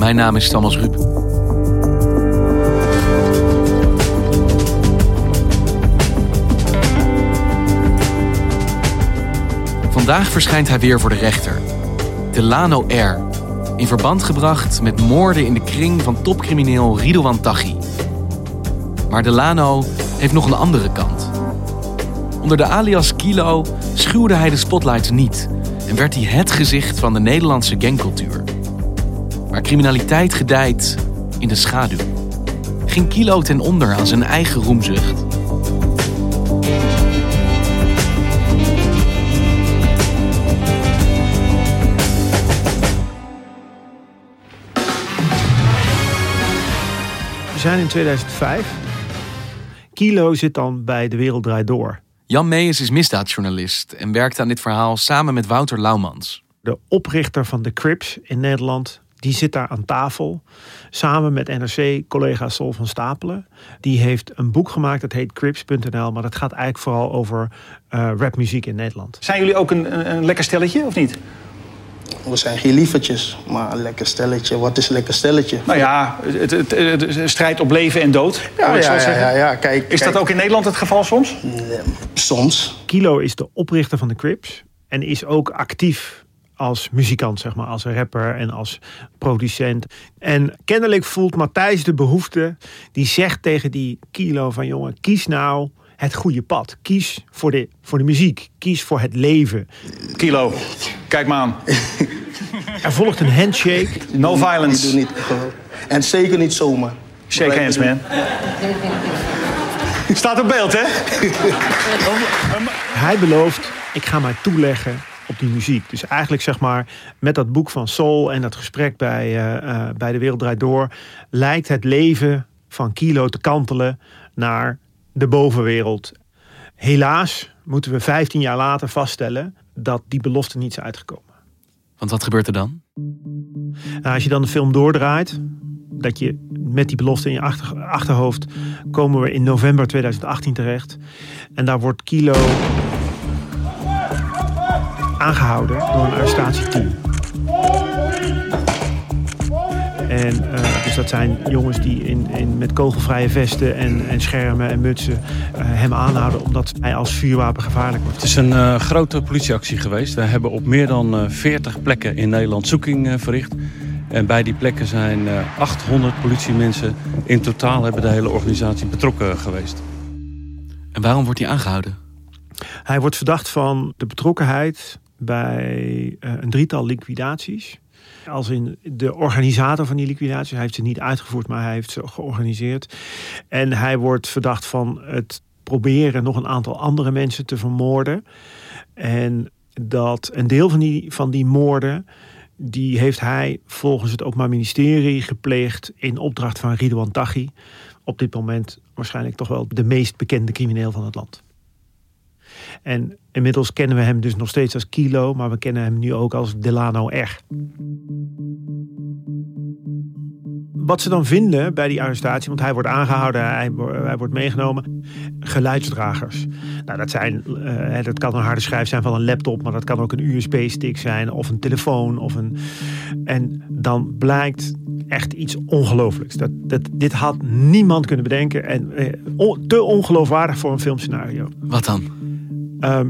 Mijn naam is Thomas Rup. Vandaag verschijnt hij weer voor de rechter. Delano R. In verband gebracht met moorden in de kring van topcrimineel Ridouan Taghi. Maar Delano heeft nog een andere kant. Onder de alias Kilo schuwde hij de spotlights niet en werd hij het gezicht van de Nederlandse gangcultuur. Maar criminaliteit gedijt in de schaduw. Ging Kilo ten onder aan zijn eigen roemzucht. We zijn in 2005. Kilo zit dan bij De Wereld Draait Door. Jan Meijers is misdaadjournalist en werkt aan dit verhaal samen met Wouter Laumans. De oprichter van de Crips in Nederland, die zit daar aan tafel. Samen met NRC-collega Sol van Stapelen. Die heeft een boek gemaakt, dat heet Crips.nl. Maar dat gaat eigenlijk vooral over eh, rapmuziek in Nederland. Zijn jullie ook een, een, een lekker stelletje, of niet? We zijn geen liefertjes, maar een lekker stelletje. Wat is een lekker stelletje? Nou ja, het, het, het, het strijd op leven en dood. ja, ja, ja, zeggen. ja, ja, kijk. Is dat ook in Nederland het geval soms? Soms. Kilo is de oprichter van de Crips. En is ook actief als muzikant, zeg maar, als rapper en als producent. En kennelijk voelt Matthijs de behoefte, die zegt tegen die Kilo van jongen, kies nou het goede pad. Kies voor de, voor de muziek. Kies voor het leven. Kilo, kijk me aan. Er volgt een handshake. No Ik violence. doe niet. gewoon. En zeker niet zomaar. Shake hands, man. Staat op beeld, hè? Hij belooft, ik ga mij toeleggen op die muziek. Dus eigenlijk zeg maar, met dat boek van Soul en dat gesprek bij, eh, eh, bij De Wereld Draait Door... lijkt het leven van Kilo te kantelen naar de bovenwereld. Helaas moeten we 15 jaar later vaststellen dat die belofte niet is uitgekomen. Want wat gebeurt er dan? Nou, als je dan de film doordraait, dat je met die belofte in je achter- achterhoofd komen we in november 2018 terecht. En daar wordt Kilo aangehouden door een arrestatieteam. En eh, dus dat zijn jongens die in, in, met kogelvrije vesten en, en schermen en mutsen eh, hem aanhouden omdat hij als vuurwapen gevaarlijk wordt. Het is een eh, grote politieactie geweest. We hebben op meer dan eh, 40 plekken in Nederland zoeking verricht. En bij die plekken zijn eh, 800 politiemensen. In totaal hebben de hele organisatie betrokken geweest. En waarom wordt hij aangehouden? Hij wordt verdacht van de betrokkenheid bij eh, een drietal liquidaties. Als in de organisator van die liquidaties. Hij heeft ze niet uitgevoerd, maar hij heeft ze georganiseerd. En hij wordt verdacht van het proberen nog een aantal andere mensen te vermoorden. En dat een deel van die, van die moorden. Die heeft hij volgens het Openbaar Ministerie gepleegd in opdracht van Ridouan Taghi. Op dit moment waarschijnlijk toch wel de meest bekende crimineel van het land. En inmiddels kennen we hem dus nog steeds als Kilo, maar we kennen hem nu ook als Delano R. Wat ze dan vinden bij die arrestatie, want hij wordt aangehouden, hij, hij wordt meegenomen, geluidsdragers. Nou, dat, zijn, eh, dat kan een harde schijf zijn van een laptop, maar dat kan ook een USB-stick zijn of een telefoon. Of een... En dan blijkt echt iets ongelooflijks. Dat, dat, dit had niemand kunnen bedenken en eh, te ongeloofwaardig voor een filmscenario. Wat dan? Ehm,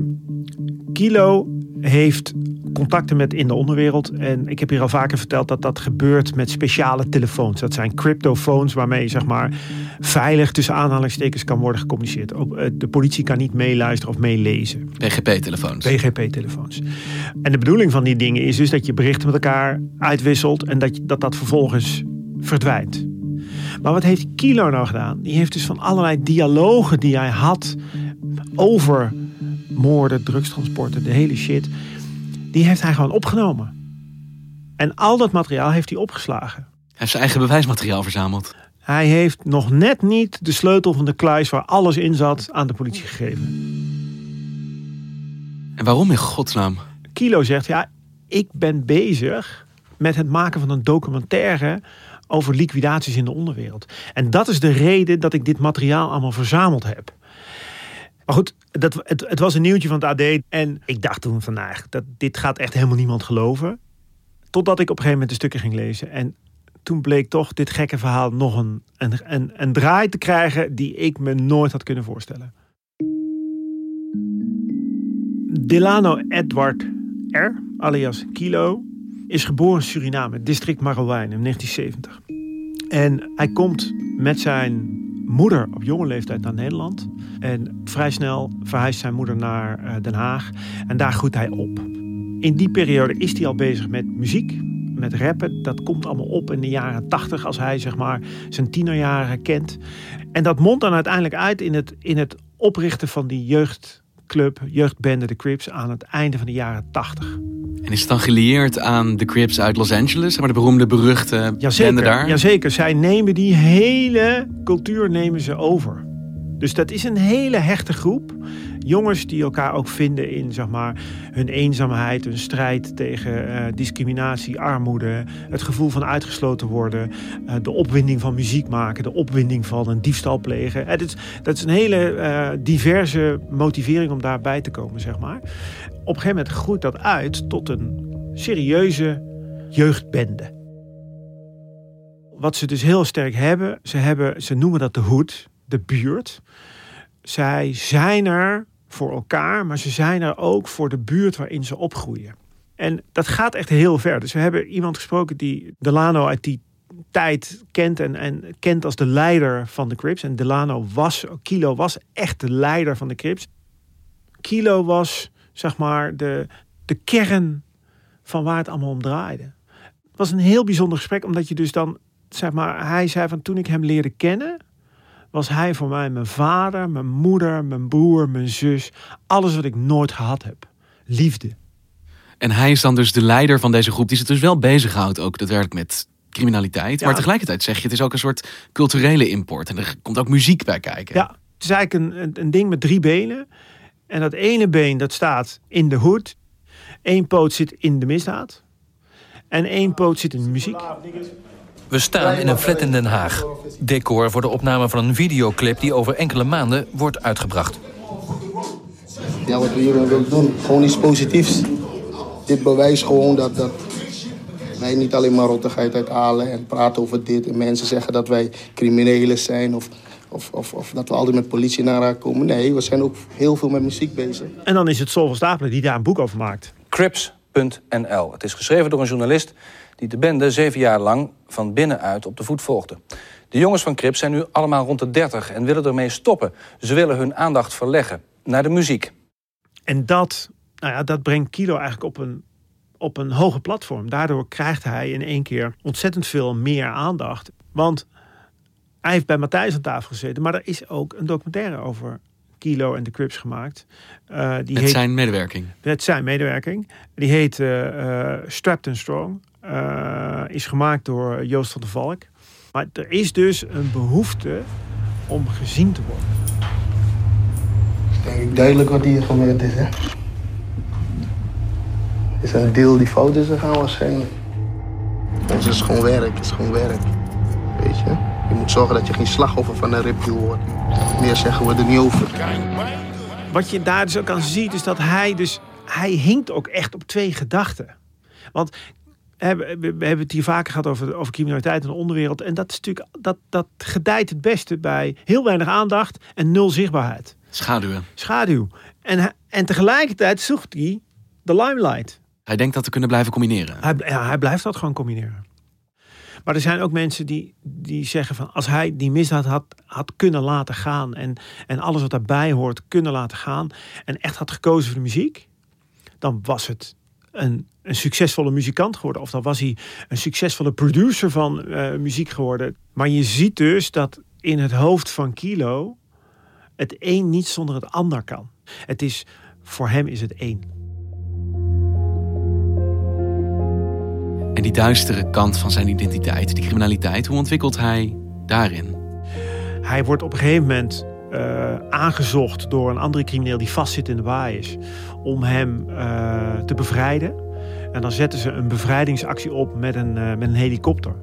Kilo heeft contacten met in de onderwereld. En ik heb hier al vaker verteld dat dat gebeurt met speciale telefoons. Dat zijn cryptofoons waarmee zeg maar veilig tussen aanhalingstekens kan worden gecommuniceerd. Eh, De politie kan niet meeluisteren of meelezen. PGP-telefoons. PGP-telefoons. En de bedoeling van die dingen is dus dat je berichten met elkaar uitwisselt en dat dat, dat vervolgens verdwijnt. Maar wat heeft Kilo nou gedaan? Die heeft dus van allerlei dialogen die hij had over moorden, drugstransporten, de hele shit. Die heeft hij gewoon opgenomen. En al dat materiaal heeft hij opgeslagen. Hij heeft zijn eigen bewijsmateriaal verzameld. Hij heeft nog net niet de sleutel van de kluis waar alles in zat aan de politie gegeven. En waarom in godsnaam? Kilo zegt, ja, ik ben bezig met het maken van een documentaire over liquidaties in de onderwereld. En dat is de reden dat ik dit materiaal allemaal verzameld heb. Maar goed, dat, het, het was een nieuwtje van het AD. En ik dacht toen van, nou, dat, dit gaat echt helemaal niemand geloven. Totdat ik op een gegeven moment de stukken ging lezen. En toen bleek toch dit gekke verhaal nog een, een, een, een draai te krijgen die ik me nooit had kunnen voorstellen. Delano Edward R., alias Kilo, is geboren in Suriname, district Marowijne, in 1970. En hij komt met zijn moeder op jonge leeftijd naar Nederland. En vrij snel verhuist zijn moeder naar eh, Den Haag. En daar groeit hij op. In die periode is hij al bezig met muziek, met rappen. Dat komt allemaal op in de jaren tachtig als hij zeg maar zijn tienerjaren kent. En dat mondt dan uiteindelijk uit in het, in het oprichten van die jeugdclub, jeugdbende de Crips aan het einde van de jaren tachtig. En is het dan gelieerd aan de Crips uit Los Angeles? Maar de beroemde, beruchte bende daar? Jazeker, zij nemen die hele cultuur nemen ze over. Dus dat is een hele hechte groep. Jongens die elkaar ook vinden in zeg maar, hun eenzaamheid, hun strijd tegen uh, discriminatie, armoede, het gevoel van uitgesloten worden, uh, de opwinding van muziek maken, de opwinding van een diefstal plegen. Het is, dat is een hele diverse motivering om daarbij te komen, zeg maar. Op een gegeven moment groeit dat uit tot een serieuze jeugdbende. Wat ze dus heel sterk hebben, ze, hebben, ze noemen dat de hoed, de buurt. Zij zijn er voor elkaar, maar ze zijn er ook voor de buurt waarin ze opgroeien. En dat gaat echt heel ver. Dus we hebben iemand gesproken die Delano uit die tijd kent en, en kent als de leider van de Crips. En Delano was, Kilo was echt de leider van de Crips. Kilo was, zeg maar, de, de kern van waar het allemaal om draaide. Het was een heel bijzonder gesprek, omdat je dus dan, zeg maar, hij zei van toen ik hem leerde kennen, was hij voor mij mijn vader, mijn moeder, mijn broer, mijn zus. Alles wat ik nooit gehad heb. Liefde. En hij is dan dus de leider van deze groep, die zich dus wel bezighoudt ook daadwerkelijk met criminaliteit. Ja. Maar tegelijkertijd zeg je, het is ook een soort culturele import. En er komt ook muziek bij kijken. Ja, het is eigenlijk een, een, een ding met drie benen. En dat ene been dat staat in de hoed. Eén poot zit in de misdaad. En één poot zit in de muziek. We staan in een flat in Den Haag. Decor voor de opname van een videoclip die over enkele maanden wordt uitgebracht. Ja, wat we hiermee willen doen, gewoon iets positiefs. Dit bewijst gewoon dat, dat wij niet alleen maar rottigheid uithalen en praten over dit. En mensen zeggen dat wij criminelen zijn of, of, of, of dat we altijd met politie naar elkaar komen. Nee, we zijn ook heel veel met muziek bezig. En dan is het Sol van Stapelen die daar een boek over maakt. Crips.nl. Het is geschreven door een journalist die de bende zeven jaar lang van binnenuit op de voet volgde. De jongens van Crips zijn nu allemaal rond de 30 en willen ermee stoppen. Ze willen hun aandacht verleggen naar de muziek. En dat, nou ja, dat brengt Kilo eigenlijk op een, op een hoger platform. Daardoor krijgt hij in één keer ontzettend veel meer aandacht. Want hij heeft bij Matthijs aan tafel gezeten. Maar er is ook een documentaire over Kilo en de Crips gemaakt. Uh, die met heet, zijn medewerking. Met zijn medewerking. Die heet uh, Strapped and Strong. Uh, is gemaakt door Joost van der Valk. Maar er is dus een behoefte om gezien te worden. Denk ik duidelijk wat hier gebeurd is, hè? Is een deal die fout is gegaan waarschijnlijk. Ons is gewoon werk, het is gewoon werk. Je? Moet zorgen dat je geen slachtoffer van een ripdeal wordt. Meer zeggen we er niet over. Wat je daar dus ook aan ziet, is dat hij dus... Hij hinkt ook echt op twee gedachten. Want we hebben het hier vaker gehad over, over criminaliteit in de onderwereld. En dat is natuurlijk, dat, dat gedijt het beste bij heel weinig aandacht en nul zichtbaarheid. Schaduwen. Schaduw. En, en tegelijkertijd zoekt hij de limelight. Hij denkt dat te kunnen blijven combineren. Hij, ja, hij blijft dat gewoon combineren. Maar er zijn ook mensen die, die zeggen van als hij die misdaad had, had kunnen laten gaan en, en alles wat daarbij hoort kunnen laten gaan en echt had gekozen voor de muziek, dan was het een, een succesvolle muzikant geworden. Of dan was hij een succesvolle producer van eh, muziek geworden. Maar je ziet dus dat in het hoofd van Kilo het een niet zonder het ander kan. Het is, voor hem is het één. En die duistere kant van zijn identiteit, die criminaliteit, hoe ontwikkelt hij daarin? Hij wordt op een gegeven moment uh, aangezocht door een andere crimineel die vastzit in de baai is, om hem uh, te bevrijden. En dan zetten ze een bevrijdingsactie op met een, uh, met een helikopter.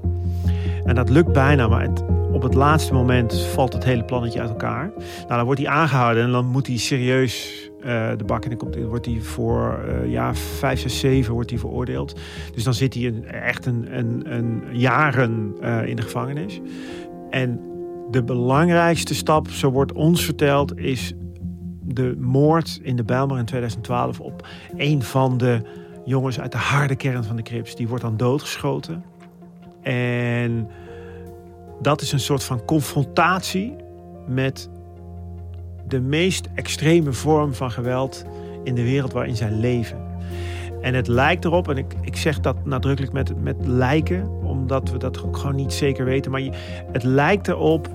En dat lukt bijna, maar op het laatste moment valt het hele plannetje uit elkaar. Nou, dan wordt hij aangehouden en dan moet hij serieus de bak in. Dan wordt hij voor uh, ja, 5, 6, 7 wordt hij veroordeeld. Dus dan zit hij een, echt een, een, een jaren uh, in de gevangenis. En de belangrijkste stap, zo wordt ons verteld, is de moord in de Bijlmer in 2012 op een van de jongens uit de harde kern van de Crips. Die wordt dan doodgeschoten. En dat is een soort van confrontatie met de meest extreme vorm van geweld in de wereld waarin zij leven. En het lijkt erop, en ik, ik zeg dat nadrukkelijk met, met lijken, omdat we dat ook gewoon niet zeker weten. Maar je, het lijkt erop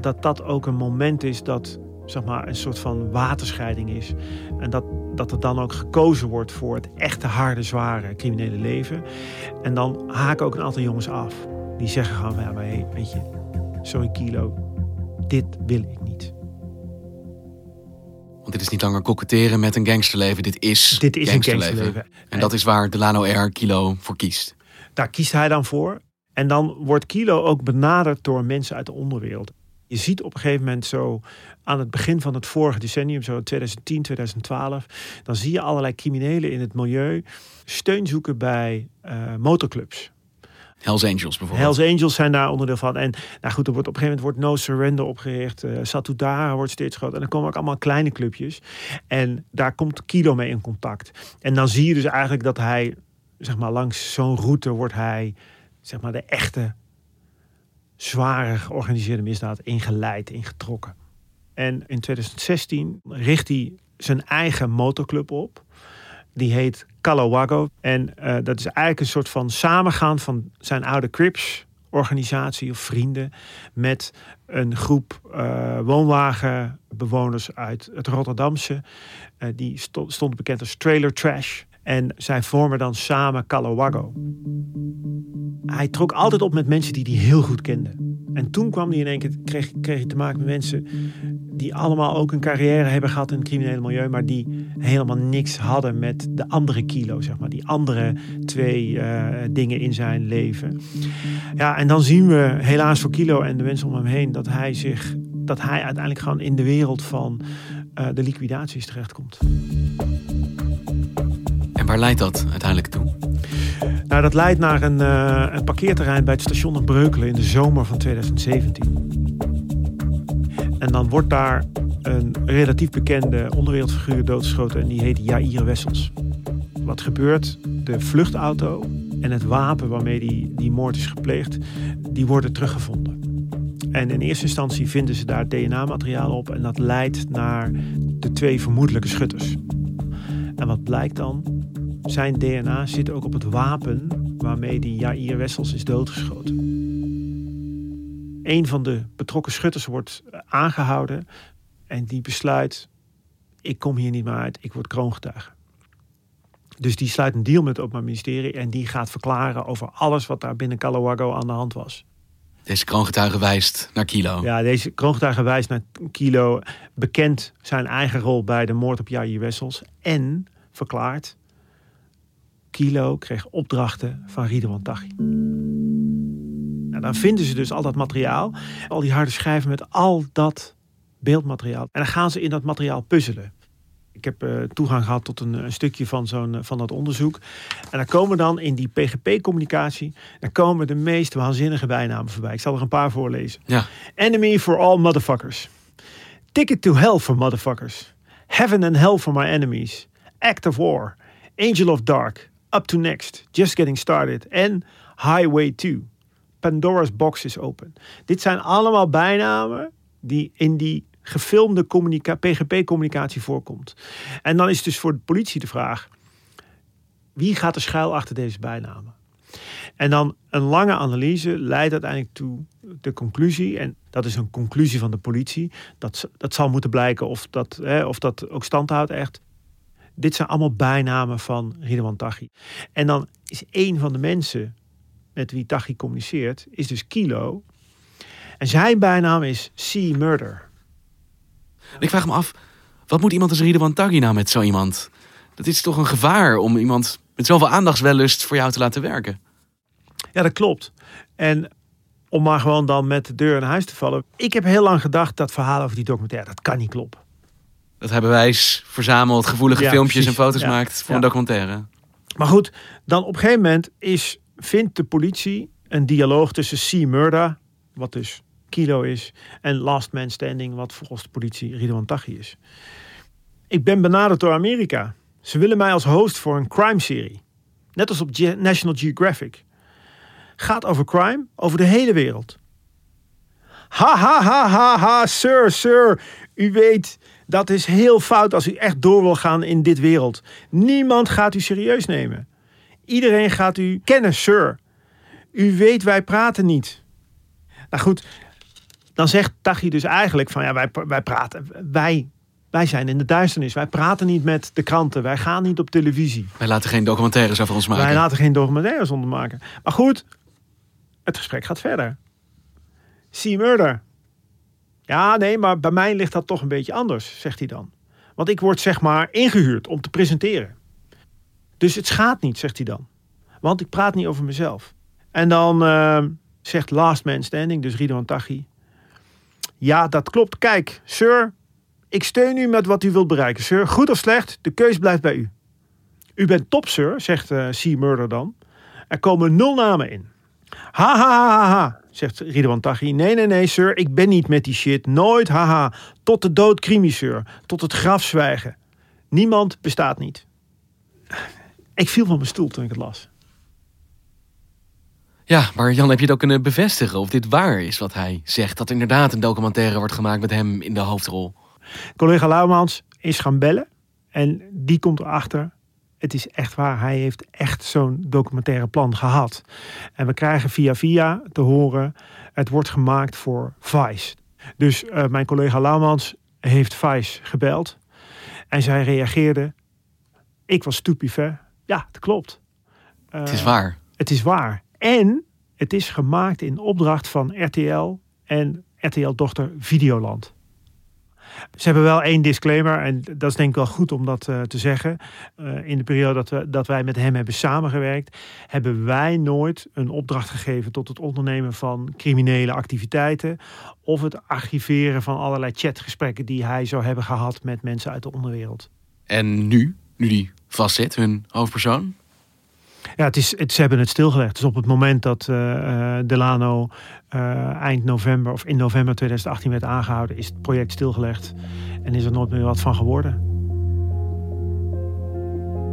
dat dat ook een moment is dat zeg maar, een soort van waterscheiding is. En dat, dat er dan ook gekozen wordt voor het echte harde, zware criminele leven. En dan haken ook een aantal jongens af. Die zeggen gewoon, ja, maar weet je, sorry kilo, dit wil ik niet. Want dit is niet langer koketteren met een gangsterleven, dit is, dit is gangsterleven. een gangsterleven. En dat is waar Delano R. Kilo voor kiest. Daar kiest hij dan voor. En dan wordt Kilo ook benaderd door mensen uit de onderwereld. Je ziet op een gegeven moment zo aan het begin van het vorige decennium, zo 2010, 2012, dan zie je allerlei criminelen in het milieu steun zoeken bij uh, motorclubs. Hells Angels bijvoorbeeld. Hells Angels zijn daar onderdeel van. En nou goed, er wordt op een gegeven moment wordt No Surrender opgericht. Uh, Satudara wordt steeds groter. En dan komen ook allemaal kleine clubjes. En daar komt Kilo mee in contact. En dan zie je dus eigenlijk dat hij, zeg maar, langs zo'n route wordt hij, zeg maar, de echte zware georganiseerde misdaad ingeleid, ingetrokken. En in 2016 richt hij zijn eigen motorclub op. Die heet Calawago. En uh, dat is eigenlijk een soort van samengaan van zijn oude Crips organisatie of vrienden met een groep uh, woonwagenbewoners uit het Rotterdamse. Uh, die stond bekend als Trailer Trash. En zij vormen dan samen Calawago. Hij trok altijd op met mensen die hij heel goed kende. En toen kwam hij in één keer, kreeg, kreeg hij te maken met mensen die allemaal ook een carrière hebben gehad in het criminele milieu, maar die helemaal niks hadden met de andere kilo, zeg maar. Die andere twee uh, dingen in zijn leven. Ja, en dan zien we helaas voor Kilo en de mensen om hem heen dat hij zich, dat hij uiteindelijk gewoon in de wereld van uh, de liquidaties terechtkomt. Waar leidt dat uiteindelijk toe? Nou, dat leidt naar een, uh, een parkeerterrein bij het station in Breukelen in de zomer van 2017. En dan wordt daar een relatief bekende onderwereldfiguur doodgeschoten en die heet Jair Wessels. Wat gebeurt? De vluchtauto en het wapen waarmee die, die moord is gepleegd, die worden teruggevonden. En in eerste instantie vinden ze daar DNA-materiaal op en dat leidt naar de twee vermoedelijke schutters. En wat blijkt dan? Zijn DNA zit ook op het wapen waarmee die Jair Wessels is doodgeschoten. Een van de betrokken schutters wordt aangehouden en die besluit: ik kom hier niet meer uit, ik word kroongetuige. Dus die sluit een deal met het Openbaar Ministerie en die gaat verklaren over alles wat daar binnen Calawago aan de hand was. Deze kroongetuige wijst naar Kilo. Ja, deze kroongetuige wijst naar Kilo, bekend zijn eigen rol bij de moord op Jair Wessels en verklaart Kilo kreeg opdrachten van Ridwan Taghi. Nou, dan vinden ze dus al dat materiaal, al die harde schijven met al dat beeldmateriaal. En dan gaan ze in dat materiaal puzzelen. Ik heb uh, toegang gehad tot een, een stukje van, zo'n, van dat onderzoek. En dan komen dan in die PGP-communicatie... dan komen de meest waanzinnige bijnamen voorbij. Ik zal er een paar voorlezen. Ja. Enemy for all motherfuckers. Ticket to hell for motherfuckers. Heaven and hell for my enemies. Act of war. Angel of Dark, Up to Next, Just Getting Started en Highway 2. Pandora's Box is Open. Dit zijn allemaal bijnamen die in die gefilmde PGP-communicatie voorkomt. En dan is dus voor de politie de vraag: wie gaat er schuil achter deze bijnamen? En dan een lange analyse leidt uiteindelijk toe de conclusie, en dat is een conclusie van de politie, dat, dat zal moeten blijken of dat, hè, of dat ook stand houdt echt. Dit zijn allemaal bijnamen van Ridwan Taghi. En dan is een van de mensen met wie Taghi communiceert, is dus Kilo. En zijn bijnaam is Sea Murder. Ik vraag me af, wat moet iemand als Ridwan Taghi nou met zo iemand? Dat is toch een gevaar om iemand met zoveel aandachtswellust voor jou te laten werken? Ja, dat klopt. En om maar gewoon dan met de deur in huis te vallen. Ik heb heel lang gedacht dat verhaal over die documentaire, dat kan niet kloppen. Dat hebben wij verzameld, gevoelige Ja, filmpjes precies. en foto's Ja. gemaakt voor een documentaire. Maar goed, dan op een gegeven moment is, vindt de politie een dialoog tussen C. Murda, wat dus Kilo is, en Last Man Standing, wat volgens de politie Ridwan Taghi is. Ik ben benaderd door Amerika. Ze willen mij als host voor een crime-serie. Net als op Ge- National Geographic. Gaat over crime over de hele wereld. Ha ha ha ha ha, sir, sir. U weet, dat is heel fout als u echt door wil gaan in dit wereld. Niemand gaat u serieus nemen. Iedereen gaat u kennen, sir. U weet, wij praten niet. Nou goed, dan zegt Taghi dus eigenlijk van ja, wij, wij praten. Wij, wij zijn in de duisternis. Wij praten niet met de kranten. Wij gaan niet op televisie. Wij laten geen documentaires over ons maken. Wij laten geen documentaires onder maken. Maar goed, het gesprek gaat verder. See murder. Ja, nee, maar bij mij ligt dat toch een beetje anders, zegt hij dan. Want ik word zeg maar ingehuurd om te presenteren. Dus het schaadt niet, zegt hij dan. Want ik praat niet over mezelf. En dan eh, zegt Last Man Standing, dus Ridwan Taghi. Ja, dat klopt. Kijk, sir, ik steun u met wat u wilt bereiken, sir. Goed of slecht, de keus blijft bij u. U bent top, sir, zegt eh C. Murder dan. Er komen nul namen in. Ha, ha, ha, ha, zegt Ridwan Taghi. Nee, nee, nee, sir, ik ben niet met die shit. Nooit, haha. Tot de dood crimi, sir. Tot het graf zwijgen. Niemand bestaat niet. Ik viel van mijn stoel toen ik het las. Ja, maar Jan, heb je het ook kunnen bevestigen of dit waar is wat hij zegt? Dat er inderdaad een documentaire wordt gemaakt met hem in de hoofdrol. Collega Lauwmans is gaan bellen. En die komt erachter. Het is echt waar. Hij heeft echt zo'n documentaire plan gehad. En we krijgen via via te horen. Het wordt gemaakt voor Vice. Dus eh, mijn collega Lauwmans heeft Vice gebeld. En zij reageerde. Ik was stupefait. Ja, het klopt. Het is waar. Het is waar. En het is gemaakt in opdracht van RTL en RTL-dochter Videoland. Ze hebben wel één disclaimer, en dat is denk ik wel goed om dat eh, te zeggen. Eh, in de periode dat, we, dat wij met hem hebben samengewerkt, hebben wij nooit een opdracht gegeven tot het ondernemen van criminele activiteiten. Of het archiveren van allerlei chatgesprekken die hij zou hebben gehad met mensen uit de onderwereld. En nu, nu die vastzit, hun hoofdpersoon? Ja, het is, het, ze hebben het stilgelegd. Dus op het moment dat eh, eh, Delano eh, eind november of in november 2018 werd aangehouden, is het project stilgelegd en is er nooit meer wat van geworden.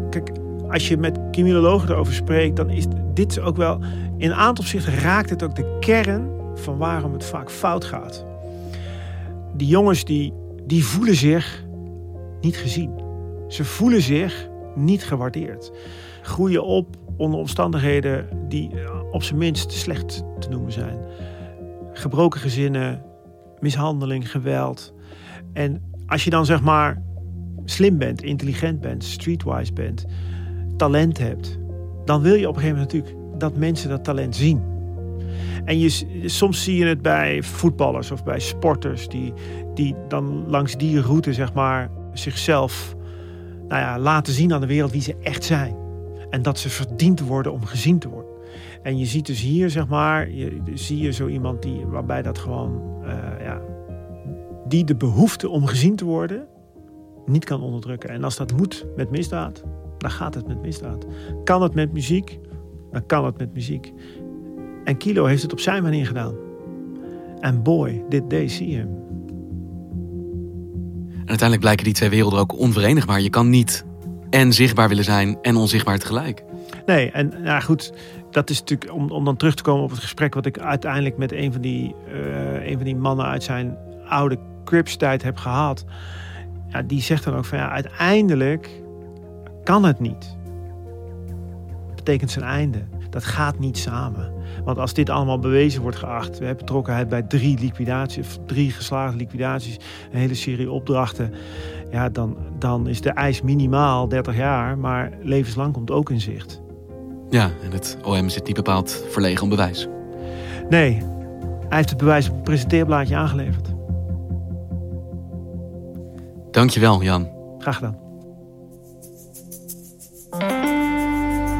Kijk, als je met criminologen erover spreekt, dan is dit ook wel. In een aantal opzichten raakt het ook de kern van waarom het vaak fout gaat. Die jongens die, die voelen zich niet gezien. Ze voelen zich niet gewaardeerd. Groeien op onder omstandigheden die eh, op zijn minst slecht te noemen zijn. Gebroken gezinnen, mishandeling, geweld. En als je dan zeg maar slim bent, intelligent bent, streetwise bent, talent hebt, dan wil je op een gegeven moment natuurlijk dat mensen dat talent zien. En je, soms zie je het bij voetballers of bij sporters die, die dan langs die route zeg maar zichzelf nou ja, laten zien aan de wereld wie ze echt zijn. En dat ze verdiend worden om gezien te worden. En je ziet dus hier, zeg maar, je, zie je zo iemand die, waarbij dat gewoon, eh, ja, die de behoefte om gezien te worden niet kan onderdrukken. En als dat moet met misdaad, dan gaat het met misdaad. Kan het met muziek, dan kan het met muziek. En Kilo heeft het op zijn manier gedaan. En boy, did they see him. En uiteindelijk blijken die twee werelden ook onverenigbaar. Je kan niet en zichtbaar willen zijn en onzichtbaar tegelijk. Nee, en nou goed, dat is natuurlijk om, om dan terug te komen op het gesprek wat ik uiteindelijk met een van die, uh, een van die mannen uit zijn oude Crips-tijd heb gehad. Ja, die zegt dan ook van ja, uiteindelijk kan het niet. Dat betekent zijn einde. Dat gaat niet samen. Want als dit allemaal bewezen wordt geacht, we hebben betrokkenheid bij drie liquidaties, drie geslaagde liquidaties, een hele serie opdrachten, ja, dan, dan is de eis minimaal 30 jaar, maar levenslang komt ook in zicht. Ja, en het OM zit niet bepaald verlegen om bewijs. Nee, hij heeft het bewijs op een presenteerblaadje aangeleverd. Dankjewel, Jan. Graag gedaan.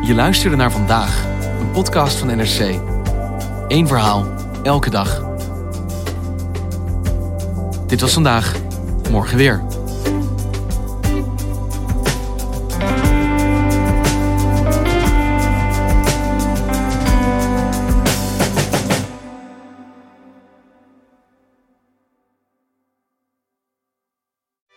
Je luisterde naar vandaag, een podcast van NRC. Eén verhaal, elke dag. Dit was vandaag, morgen weer.